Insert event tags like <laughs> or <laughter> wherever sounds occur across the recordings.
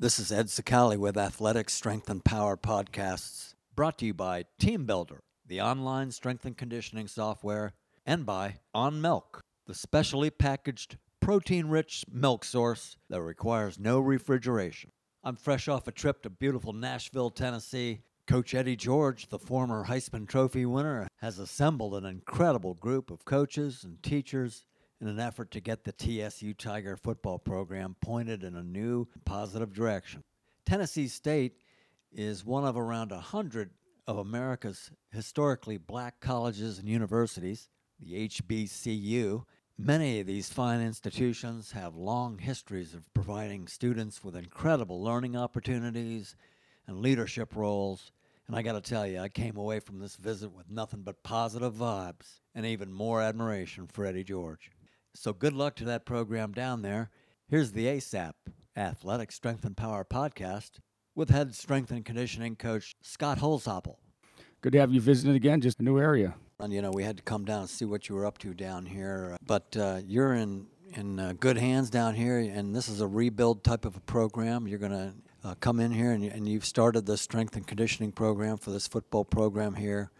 This is Ed Cicale with Athletic Strength and Power Podcasts, brought to you by TeamBuildr, the online strength and conditioning software, and by On Milk, the specially packaged protein rich milk source that requires no refrigeration. I'm fresh off a trip to beautiful Nashville, Tennessee. Coach Eddie George, the former Heisman Trophy winner, has assembled an incredible group of coaches and teachers in an effort to get the TSU Tiger football program pointed in a new positive direction. Tennessee State is one of around a hundred of America's historically black colleges and universities, the HBCU. Many of these fine institutions have long histories of providing students with incredible learning opportunities and leadership roles. And I got to tell you, I came away from this visit with nothing but positive vibes and even more admiration for Eddie George. So good luck to that program down there. Here's the ASAP Athletic Strength and Power podcast with head strength and conditioning coach Scott Holzapfel. Good to have you visiting again, just a new area. And you know, we had to come down and see what you were up to down here. But uh, you're in in uh, good hands down here, and this is a rebuild type of a program. You're going to uh, come in here, and, and you've started the strength and conditioning program for this football program here,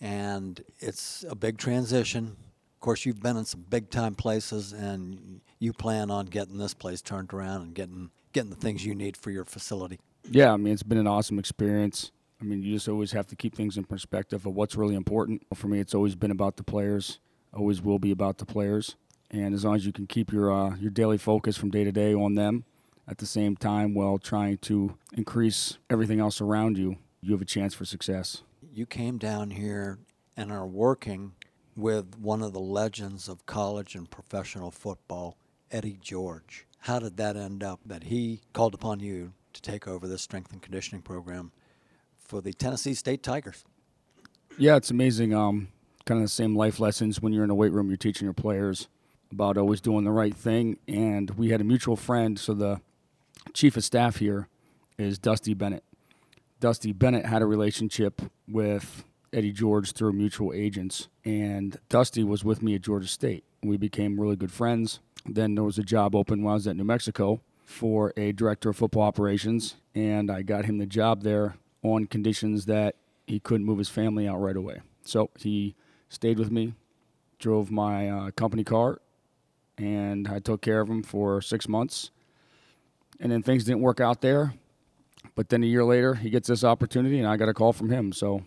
and it's a big transition course, you've been in some big time places, and you plan on getting this place turned around and getting getting the things you need for your facility. Yeah, I mean, it's been an awesome experience. I mean, you just always have to keep things in perspective of what's really important. For me, it's always been about the players. Always will be about the players. And as long as you can keep your uh, your daily focus from day to day on them, at the same time while trying to increase everything else around you, you have a chance for success. You came down here and are working with one of the legends of college and professional football, Eddie George. How did that end up that he called upon you to take over this strength and conditioning program for the Tennessee State Tigers? Yeah, it's amazing. Um, kind of the same life lessons when you're in a weight room, you're teaching your players about always doing the right thing. And we had a mutual friend, so the chief of staff here is Dusty Bennett. Dusty Bennett had a relationship with Eddie George through mutual agents. And Dusty was with me at Georgia State. We became really good friends. Then there was a job open while I was at New Mexico for a director of football operations, and I got him the job there on conditions that he couldn't move his family out right away. So he stayed with me, drove my uh, company car, and I took care of him for six months. And then things didn't work out there. But then a year later, he gets this opportunity, and I got a call from him. So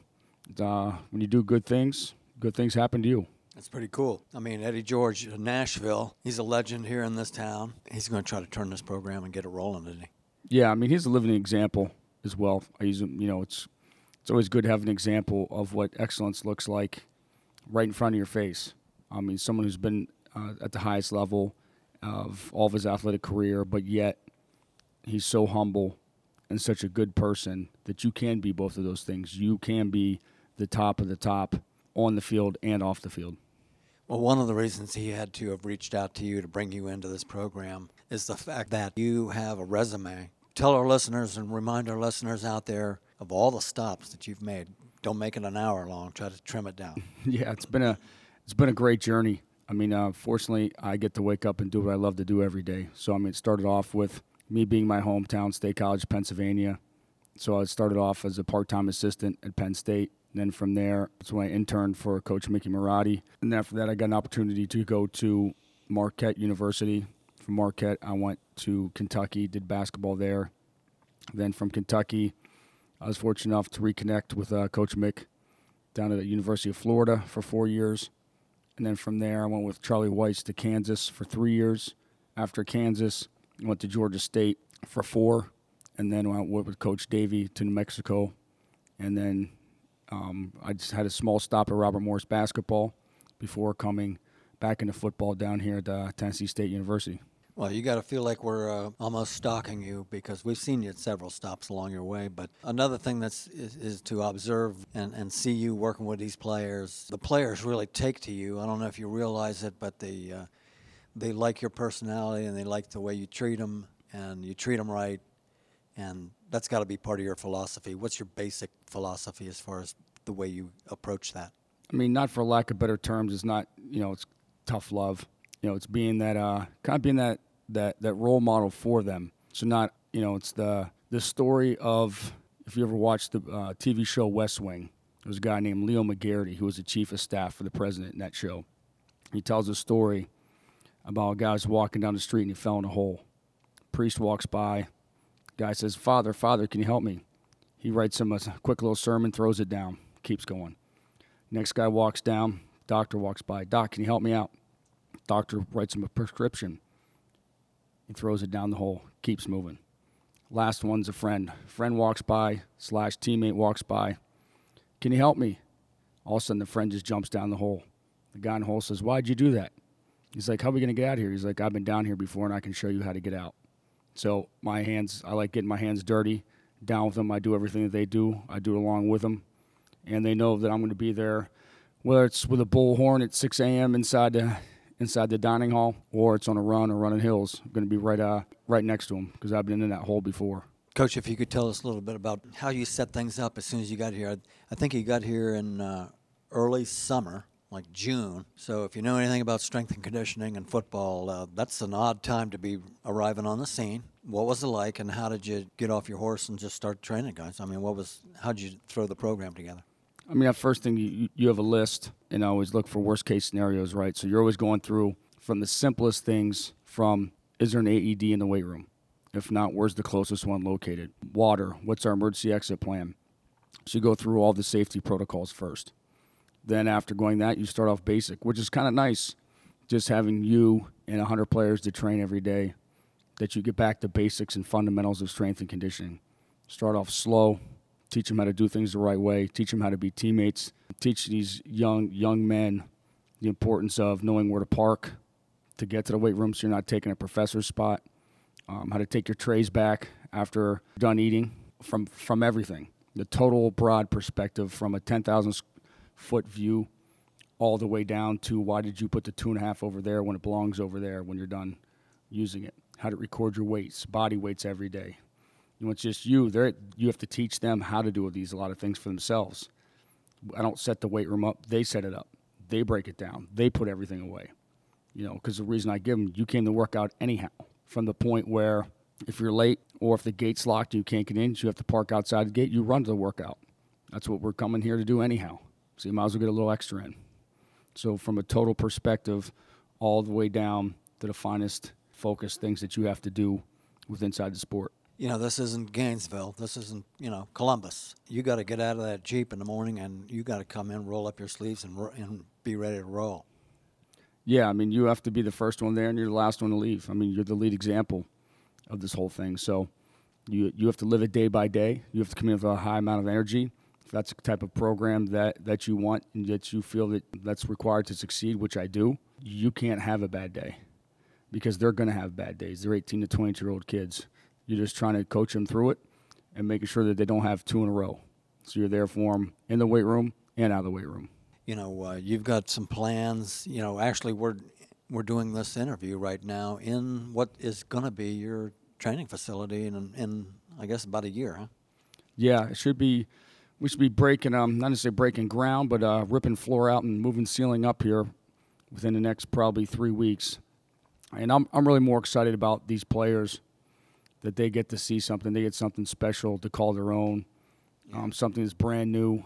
uh, when you do good things, good things happen to you. That's pretty cool. I mean, Eddie George, Nashville, he's a legend here in this town. He's going to try to turn this program and get it rolling, isn't he? Yeah, I mean, he's a living example as well. He's, you know, it's it's always good to have an example of what excellence looks like right in front of your face. I mean, someone who's been uh, at the highest level of all of his athletic career, but yet he's so humble and such a good person that you can be both of those things. You can be the top of the top on the field and off the field. Well, one of the reasons he had to have reached out to you to bring you into this program is the fact that you have a resume. Tell our listeners and remind our listeners out there of all the stops that you've made. Don't make it an hour long. Try to trim it down. <laughs> yeah, it's been a it's been a great journey. I mean, uh, fortunately, I get to wake up and do what I love to do every day. So I mean, it started off with me being my hometown, State College, Pennsylvania. So I started off as a part-time assistant at Penn State. And then from there, that's when I interned for Coach Mickey Marotti. And after that, I got an opportunity to go to Marquette University. From Marquette, I went to Kentucky, did basketball there. Then from Kentucky, I was fortunate enough to reconnect with uh, Coach Mick down at the University of Florida for four years. And then from there, I went with Charlie Weis to Kansas for three years. After Kansas, I went to Georgia State for four and then I went with Coach Davie to New Mexico, and then um, I just had a small stop at Robert Morris basketball before coming back into football down here at uh, Tennessee State University. Well, you got to feel like we're uh, almost stalking you because we've seen you at several stops along your way. But another thing that's is, is, to observe and, and see you working with these players. The players really take to you. I don't know if you realize it, but they uh, they like your personality and they like the way you treat them and you treat them right and that's got to be part of your philosophy. What's your basic philosophy as far as the way you approach that? I mean, not for lack of better terms, it's not you know it's tough love. You know, it's being that uh, kind of being that that that role model for them. So not You know, it's the the story of if you ever watched the uh, TV show West Wing. There was a guy named Leo McGarry who was the chief of staff for the president in that show. He tells a story about a guy walking down the street and he fell in a hole. Priest walks by. Guy says, "Father, Father, can you help me?" He writes him a quick little sermon, throws it down, keeps going. Next guy walks down. Doctor walks by. Doc, can you help me out? Doctor writes him a prescription. He throws it down the hole, keeps moving. Last one's a friend. Friend walks by, slash teammate walks by. Can you help me? All of a sudden, the friend just jumps down the hole. The guy in the hole says, Why'd you do that? He's like, How are we going to get out of here? He's like, I've been down here before and I can show you how to get out. So, my hands, I like getting my hands dirty, down with them. I do everything that they do, I do it along with them. And they know that I'm going to be there, whether it's with a bullhorn at 6 a.m. inside the inside the dining hall, or it's on a run or running hills. I'm going to be right uh, right next to them because I've been in that hole before. Coach, if you could tell us a little bit about how you set things up as soon as you got here. I think you got here in uh, early summer, like June. So if you know anything about strength and conditioning and football, uh, that's an odd time to be arriving on the scene. What was it like, and how did you get off your horse and just start training guys? I mean, what was how did you throw the program together? I mean, first thing you you have a list, and I always look for worst case scenarios, right? So you're always going through from the simplest things, from is there an AED in the weight room? If not, where's the closest one located? Water. What's our emergency exit plan? So you go through all the safety protocols first. Then after going that, you start off basic, which is kind of nice. Just having you and 100 players to train every day, that you get back to basics and fundamentals of strength and conditioning. Start off slow, teach them how to do things the right way, teach them how to be teammates, teach these young young men the importance of knowing where to park to get to the weight room so you're not taking a professor's spot, um, how to take your trays back after done eating from from everything. The total broad perspective from a 10,000 foot view all the way down to why did you put the two and a half over there when it belongs over there when you're done using it. How to record your weights, body weights every day. You know, it's just you. There, you have to teach them how to do these a lot of things for themselves. I don't set the weight room up; they set it up. They break it down. They put everything away. You know, because the reason I give them, you came to work out anyhow. From the point where if you're late or if the gate's locked and you can't get in, you have to park outside the gate. You run to the workout. That's what we're coming here to do anyhow. So you might as well get a little extra in. So from a total perspective, all the way down to the finest focus things that you have to do with inside the sport you know, this isn't Gainesville. This isn't, you know, Columbus. You got to get out of that Jeep in the morning and you got to come in, roll up your sleeves, and, and be ready to roll. Yeah, I mean, you have to be the first one there and you're the last one to leave. I mean, you're the lead example of this whole thing. So you, you have to live it day by day. You have to come in with a high amount of energy. If that's the type of program that, that you want and that you feel that that's required to succeed, which I do, you can't have a bad day because they're going to have bad days. They're 18 to 22 year old kids you're just trying to coach them through it and making sure that they don't have two in a row. So you're there for them in the weight room and out of the weight room. You know, uh, you've got some plans. You know, actually, we're we're doing this interview right now in what is going to be your training facility in, in I guess about a year, huh? Yeah, it should be. We should be breaking, um, not necessarily breaking ground, but uh, ripping floor out and moving ceiling up here within the next probably three weeks. And I'm I'm really more excited about these players that they get to see something. They get something special to call their own, um, something that's brand new,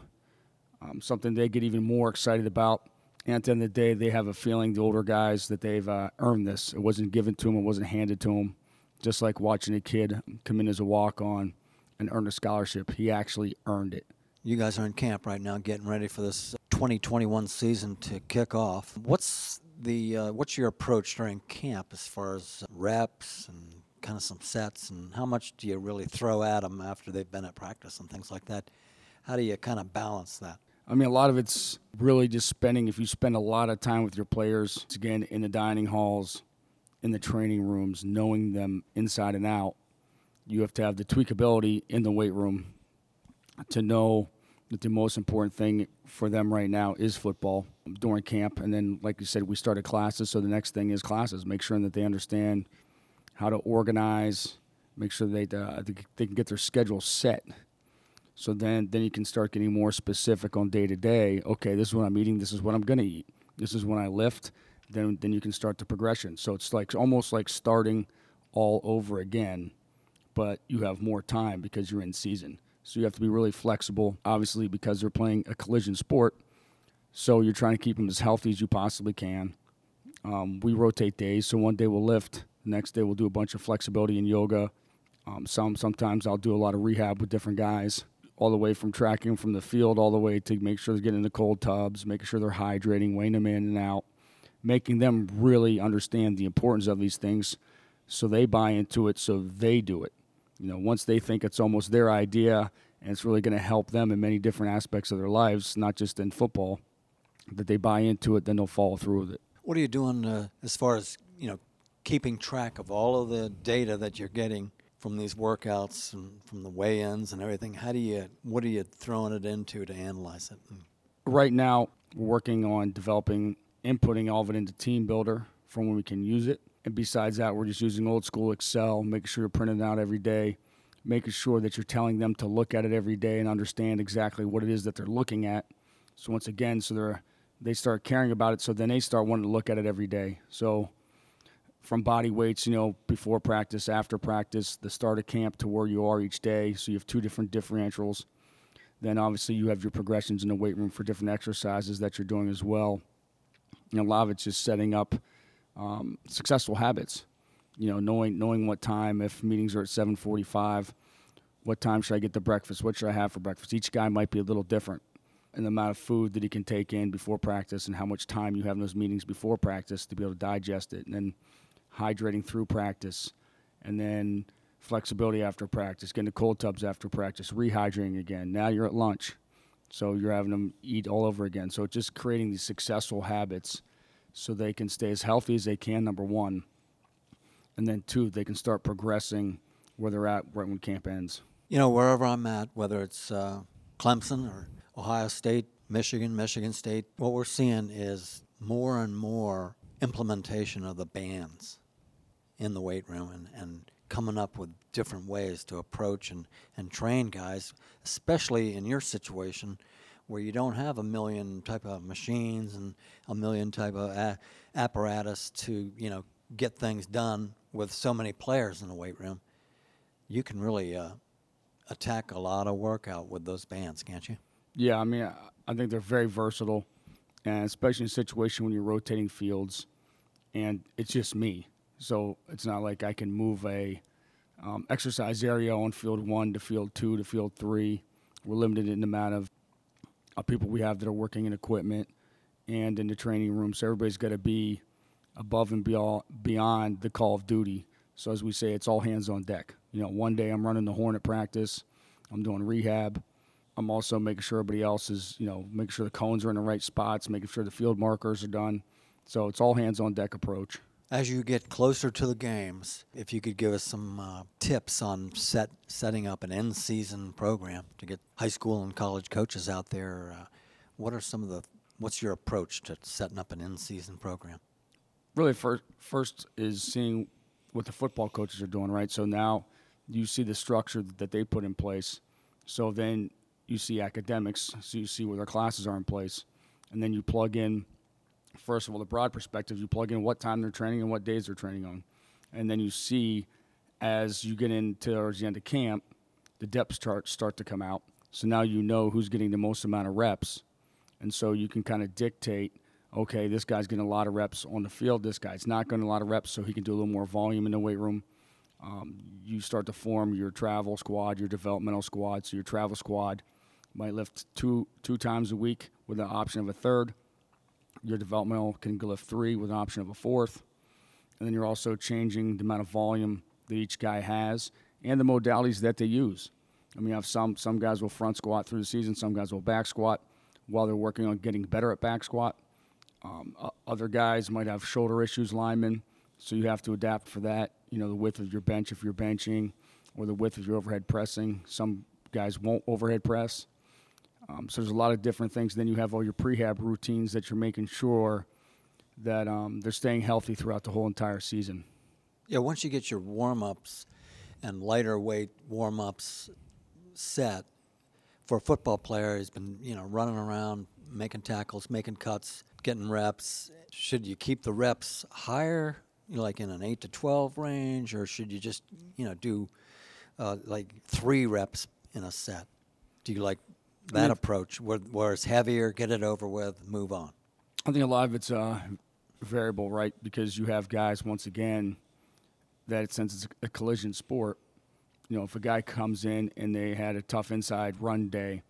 um, something they get even more excited about. And at the end of the day, they have a feeling, the older guys, that they've uh, earned this. It wasn't given to them, it wasn't handed to them. Just like watching a kid come in as a walk on and earn a scholarship, he actually earned it. You guys are in camp right now, getting ready for this 2021 season to kick off. What's the uh, what's your approach during camp as far as reps and kind of some sets, and how much do you really throw at them after they've been at practice and things like that? How do you kind of balance that? I mean, a lot of it's really just spending. If you spend a lot of time with your players, again in the dining halls, in the training rooms, knowing them inside and out, you have to have the tweakability in the weight room to know that the most important thing for them right now is football during camp. And then, like you said, we started classes, so the next thing is classes. Make sure that they understand how to organize, make sure they, uh, they can get their schedule set. So then, then you can start getting more specific on day to day. Okay, this is what I'm eating. This is what I'm going to eat. This is when I lift. Then, then you can start the progression. So it's like almost like starting all over again, but you have more time because you're in season. So you have to be really flexible, obviously, because they're playing a collision sport. So you're trying to keep them as healthy as you possibly can. Um, we rotate days, so one day we'll lift, the next day we'll do a bunch of flexibility and yoga. Um, some sometimes I'll do a lot of rehab with different guys, all the way from tracking from the field, all the way to make sure they're getting in the cold tubs, making sure they're hydrating, weighing them in and out, making them really understand the importance of these things, so they buy into it, so they do it. You know, once they think it's almost their idea and it's really going to help them in many different aspects of their lives, not just in football, that they buy into it, then they'll follow through with it. What are you doing uh, as far as you know, keeping track of all of the data that you're getting from these workouts and from the weigh-ins and everything? How do you, what are you throwing it into to analyze it? Right now, we're working on developing, inputting all of it into TeamBuildr from when we can use it. And besides that, we're just using old school Excel, making sure you're printing out every day, making sure that you're telling them to look at it every day and understand exactly what it is that they're looking at. So once again, so they're they start caring about it. So then they start wanting to look at it every day. So from body weights, you know, before practice, after practice, the start of camp to where you are each day. So you have two different differentials. Then obviously you have your progressions in the weight room for different exercises that you're doing as well. And a lot of it's just setting up um, successful habits. You know, knowing knowing what time if meetings are at 7:45, what time should I get the breakfast? What should I have for breakfast? Each guy might be a little different in the amount of food that he can take in before practice and how much time you have in those meetings before practice to be able to digest it and then hydrating through practice and then flexibility after practice getting the cold tubs after practice rehydrating again now you're at lunch so you're having them eat all over again so just creating these successful habits so they can stay as healthy as they can number one. And then two they can start progressing where they're at right when camp ends. You know wherever i'm at whether it's uh, clemson or Ohio State, Michigan, Michigan State, what we're seeing is more and more implementation of the bands in the weight room and, and coming up with different ways to approach and, and train guys, especially in your situation where you don't have a million type of machines and a million type of a- apparatus to, you know, get things done with so many players in the weight room. You can really uh, attack a lot of workout with those bands, can't you? Yeah, I mean, I think they're very versatile, and especially in a situation when you're rotating fields, and it's just me. So it's not like I can move a um, exercise area on field one to field two to field three. We're limited in the amount of Uh, people we have that are working in equipment and in the training room. So everybody's got to be above and beyond, beyond the call of duty. So as we say, it's all hands on deck. You know, one day I'm running the horn at practice, I'm doing rehab. I'm also making sure everybody else is, you know, making sure the cones are in the right spots, making sure the field markers are done. So it's all hands on deck approach. As you get closer to the games, if you could give us some uh, tips on set setting up an in season program to get high school and college coaches out there, uh, what are some of the what's your approach to setting up an in season program? Really, first first is seeing what the football coaches are doing, right? So now you see the structure that they put in place. So then you see academics, so you see where their classes are in place, and then you plug in. First of all, the broad perspective, you plug in what time they're training and what days they're training on, and then you see as you get into towards the end of camp, the depth charts start to come out. So now you know who's getting the most amount of reps, and so you can kind of dictate. Okay, this guy's getting a lot of reps on the field. This guy's not getting a lot of reps, so he can do a little more volume in the weight room. Um, you start to form your travel squad, your developmental squad. So your travel squad might lift two two times a week with an option of a third. Your developmental can go lift three with an option of a fourth. And then you're also changing the amount of volume that each guy has and the modalities that they use. I mean, you have some some guys will front squat through the season, some guys will back squat while they're working on getting better at back squat. Um, other guys might have shoulder issues, linemen, so you have to adapt for that. You know, the width of your bench if you're benching, or the width of your overhead pressing. Some guys won't overhead press, um, so there's a lot of different things. Then you have all your prehab routines that you're making sure that um, they're staying healthy throughout the whole entire season. Yeah, once you get your warm ups and lighter weight warm ups set for a football player, he's been you know running around, making tackles, making cuts, getting reps. Should you keep the reps higher, you know, like in an eight to twelve range, or should you just you know do uh, like three reps in a set? Do you like that mean- approach where, where it's heavier, get it over with, move on? I think a lot of it's uh, variable, right? Because you have guys once again that since it's a collision sport, you know, if a guy comes in and they had a tough inside run day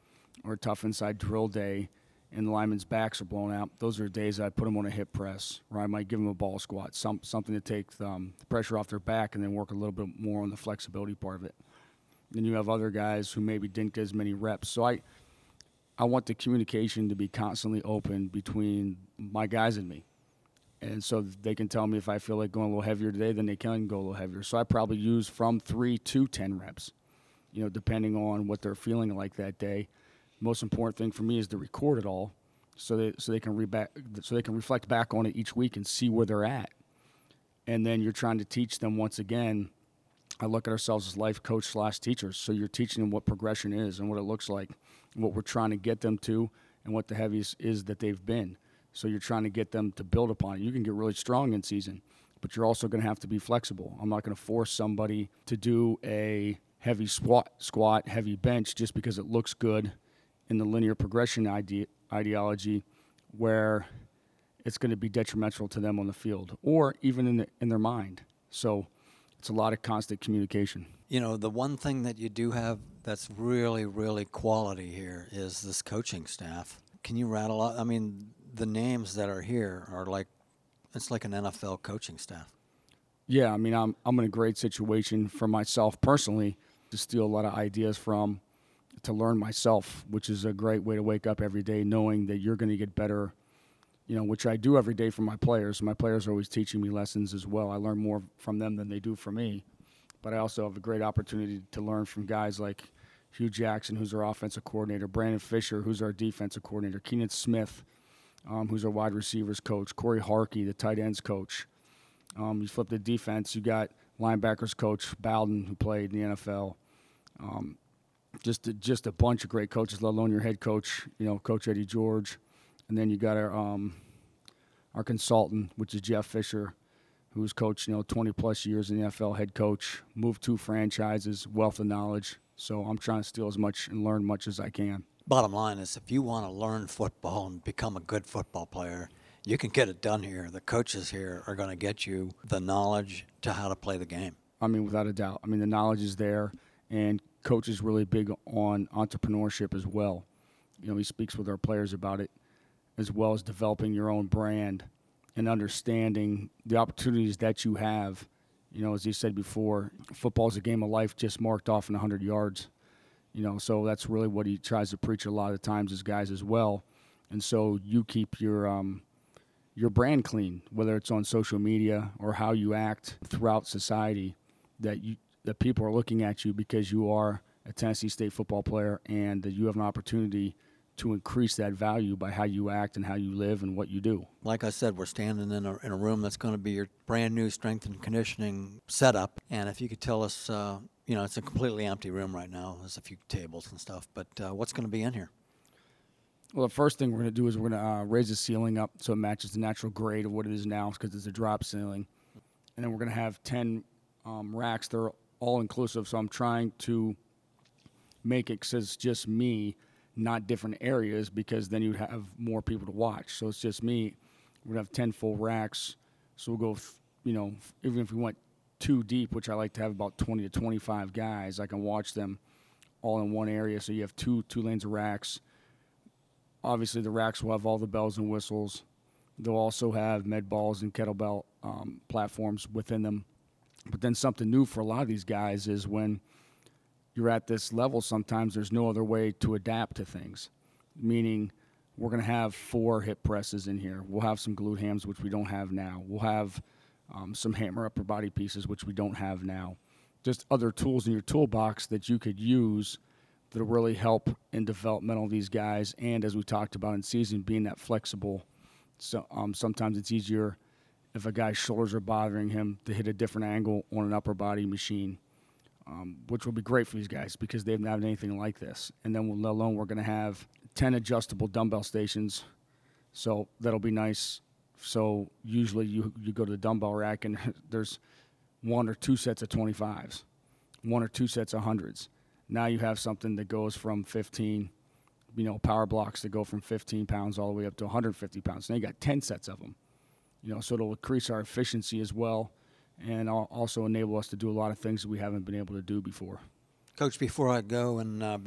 or a tough inside drill day and the linemen's backs are blown out, those are days I put them on a hip press or I might give them a ball squat, some, something to take um, the pressure off their back and then work a little bit more on the flexibility part of it. Then you have other guys who maybe didn't get as many reps. So I, I want the communication to be constantly open between my guys and me. And so they can tell me if I feel like going a little heavier today, then they can go a little heavier. So I probably use from three to 10 reps, you know, depending on what they're feeling like that day. Most important thing for me is to record it all so they, so they can re back, so they can reflect back on it each week and see where they're at. And then you're trying to teach them once again. I look at ourselves as life coach slash teachers. So you're teaching them what progression is and what it looks like, what we're trying to get them to, and what the heaviest is that they've been. So you're trying to get them to build upon it. You can get really strong in season, but you're also going to have to be flexible. I'm not going to force somebody to do a heavy squat, squat, heavy bench just because it looks good in the linear progression ide- ideology, where it's going to be detrimental to them on the field or even in the, in their mind. So it's a lot of constant communication. You know, the one thing that you do have that's really, really quality here is this coaching staff. Can you rattle out? I mean, the names that are here are like, it's like an NFL coaching staff. Yeah, I mean, I'm I'm in a great situation for myself personally to steal a lot of ideas from, to learn myself, which is a great way to wake up every day knowing that you're going to get better. You know, which I do every day for my players. My players are always teaching me lessons as well. I learn more from them than they do from me, but I also have a great opportunity to learn from guys like Hue Jackson, who's our offensive coordinator, Brandon Fisher, who's our defensive coordinator, Keenan Smith, um, who's our wide receivers coach, Cory Harkey, the tight ends coach. Um, you flip the defense, you got linebackers coach Bowden, who played in the NFL. Um, just a, just a bunch of great coaches, let alone your head coach, you know, Coach Eddie George, and then you got our um, our consultant, which is Jeff Fisher, who's coached you know 20 plus years in the NFL, head coach, moved two franchises, wealth of knowledge. So I'm trying to steal as much and learn much as I can. Bottom line is, if you want to learn football and become a good football player, you can get it done here. The coaches here are going to get you the knowledge to how to play the game. I mean, without a doubt. I mean, the knowledge is there, and coach is really big on entrepreneurship as well. You know, he speaks with our players about it, as well as developing your own brand and understanding the opportunities that you have. You know, as he said before, football is a game of life just marked off in 100 yards. You know, so that's really what he tries to preach a lot of times as guys as well. And so you keep your um, your brand clean, whether it's on social media or how you act throughout society, that you that people are looking at you because you are a Tennessee State football player and that you have an opportunity to increase that value by how you act and how you live and what you do. Like I said, we're standing in a, in a room that's going to be your brand new strength and conditioning setup. And if you could tell us, uh, you know, it's a completely empty room right now. There's a few tables and stuff, but uh, what's going to be in here? Well, the first thing we're going to do is we're going to uh, raise the ceiling up so it matches the natural grade of what it is now because it's a drop ceiling. And then we're going to have 10 um, racks. They're all inclusive. So I'm trying to make it it's just me, not different areas, because then you'd have more people to watch. So it's just me. To have 10 full racks. So we'll go, you know, even if we went too deep, which I like to have about 20 to 25 guys, I can watch them all in one area. So you have two two lanes of racks obviously the racks will have all the bells and whistles. They'll also have med balls and kettlebell um, platforms within them. But then something new for a lot of these guys is when you're at this level, sometimes there's no other way to adapt to things. Meaning, we're going to have four hip presses in here. We'll have some glute hams, which we don't have now. We'll have um, some hammer upper body pieces, which we don't have now. Just other tools in your toolbox that you could use that'll really help in developmental of these guys. And as we talked about in season, being that flexible. So um, sometimes it's easier if a guy's shoulders are bothering him to hit a different angle on an upper body machine, um, which will be great for these guys because they haven't had anything like this. And then we'll, alone, we're going to have 10 adjustable dumbbell stations. So that'll be nice. So usually you, you go to the dumbbell rack and <laughs> there's one or two sets of 25s one or two sets of hundreds. Now you have something that goes from 15, you know, power blocks that go from 15 pounds all the way up to 150 pounds. Now you got 10 sets of them. You know, so it'll increase our efficiency as well, and also enable us to do a lot of things that we haven't been able to do before. Coach, before I go and uh,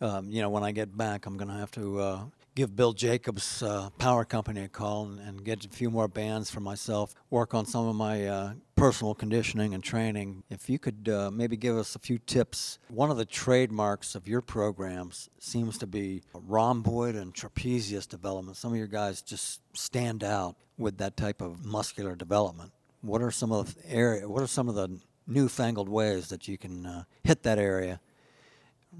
um, you know when I get back, I'm going to have to uh, give Bill Jacobs uh, Power Company a call and, and, get a few more bands for myself, work on some of my uh, personal conditioning and training. If you could uh, maybe give us a few tips. One of the trademarks of your programs seems to be rhomboid and trapezius development. Some of your guys just stand out with that type of muscular development. What are some of the area? What are some of the newfangled ways that you can uh, hit that area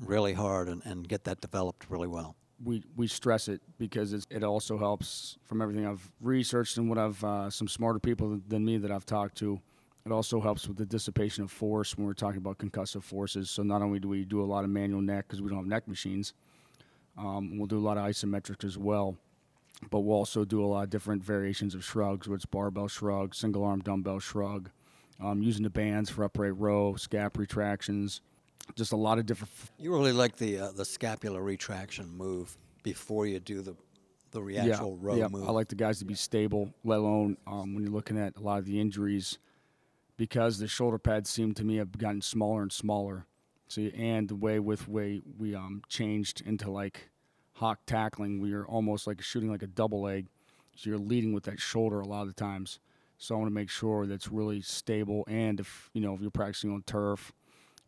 really hard and, and get that developed really well? we we stress it because it also helps from everything I've researched and what I've uh, some smarter people than me that I've talked to. It also helps with the dissipation of force when we're talking about concussive forces. So not only do we do a lot of manual neck because we don't have neck machines, um, we'll do a lot of isometrics as well. But we'll also do a lot of different variations of shrugs, it's barbell shrug, single arm dumbbell shrug, um, using the bands for upright row, scap retractions, just a lot of different. You really like the uh, the scapular retraction move before you do the the actual yeah, row yeah. move. I like the guys to be stable, let alone um, when you're looking at a lot of the injuries, because the shoulder pads seem to me have gotten smaller and smaller. So and the way with way we um, changed into like hawk tackling, we are almost like shooting like a double leg. So you're leading with that shoulder a lot of the times. So I want to make sure that's really stable. And if you know if you're practicing on turf,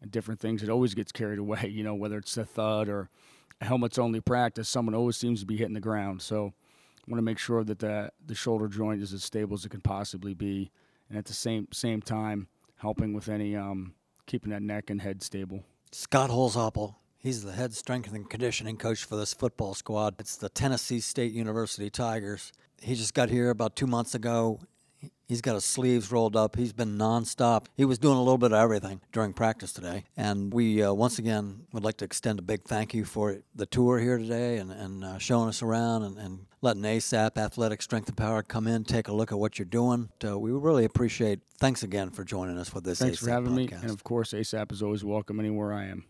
and different things. It always gets carried <laughs> away, you know, whether it's a thud or a helmets only practice, someone always seems to be hitting the ground. So I want to make sure that the, the shoulder joint is as stable as it can possibly be, and at the same same time helping with any um, keeping that neck and head stable. Scott Holzapfel, he's the head strength and conditioning coach for this football squad. It's the Tennessee State University Tigers. He just got here about two months ago. He's got his sleeves rolled up. He's been nonstop. He was doing a little bit of everything during practice today. And we, uh, once again, would like to extend a big thank you for the tour here today and, and uh, showing us around and, and letting ASAP Athletic Strength and Power come in, take a look at what you're doing. We really appreciate Thanks again for joining us for this Thanks ASAP for having podcast. me. And of course, ASAP is always welcome anywhere I am.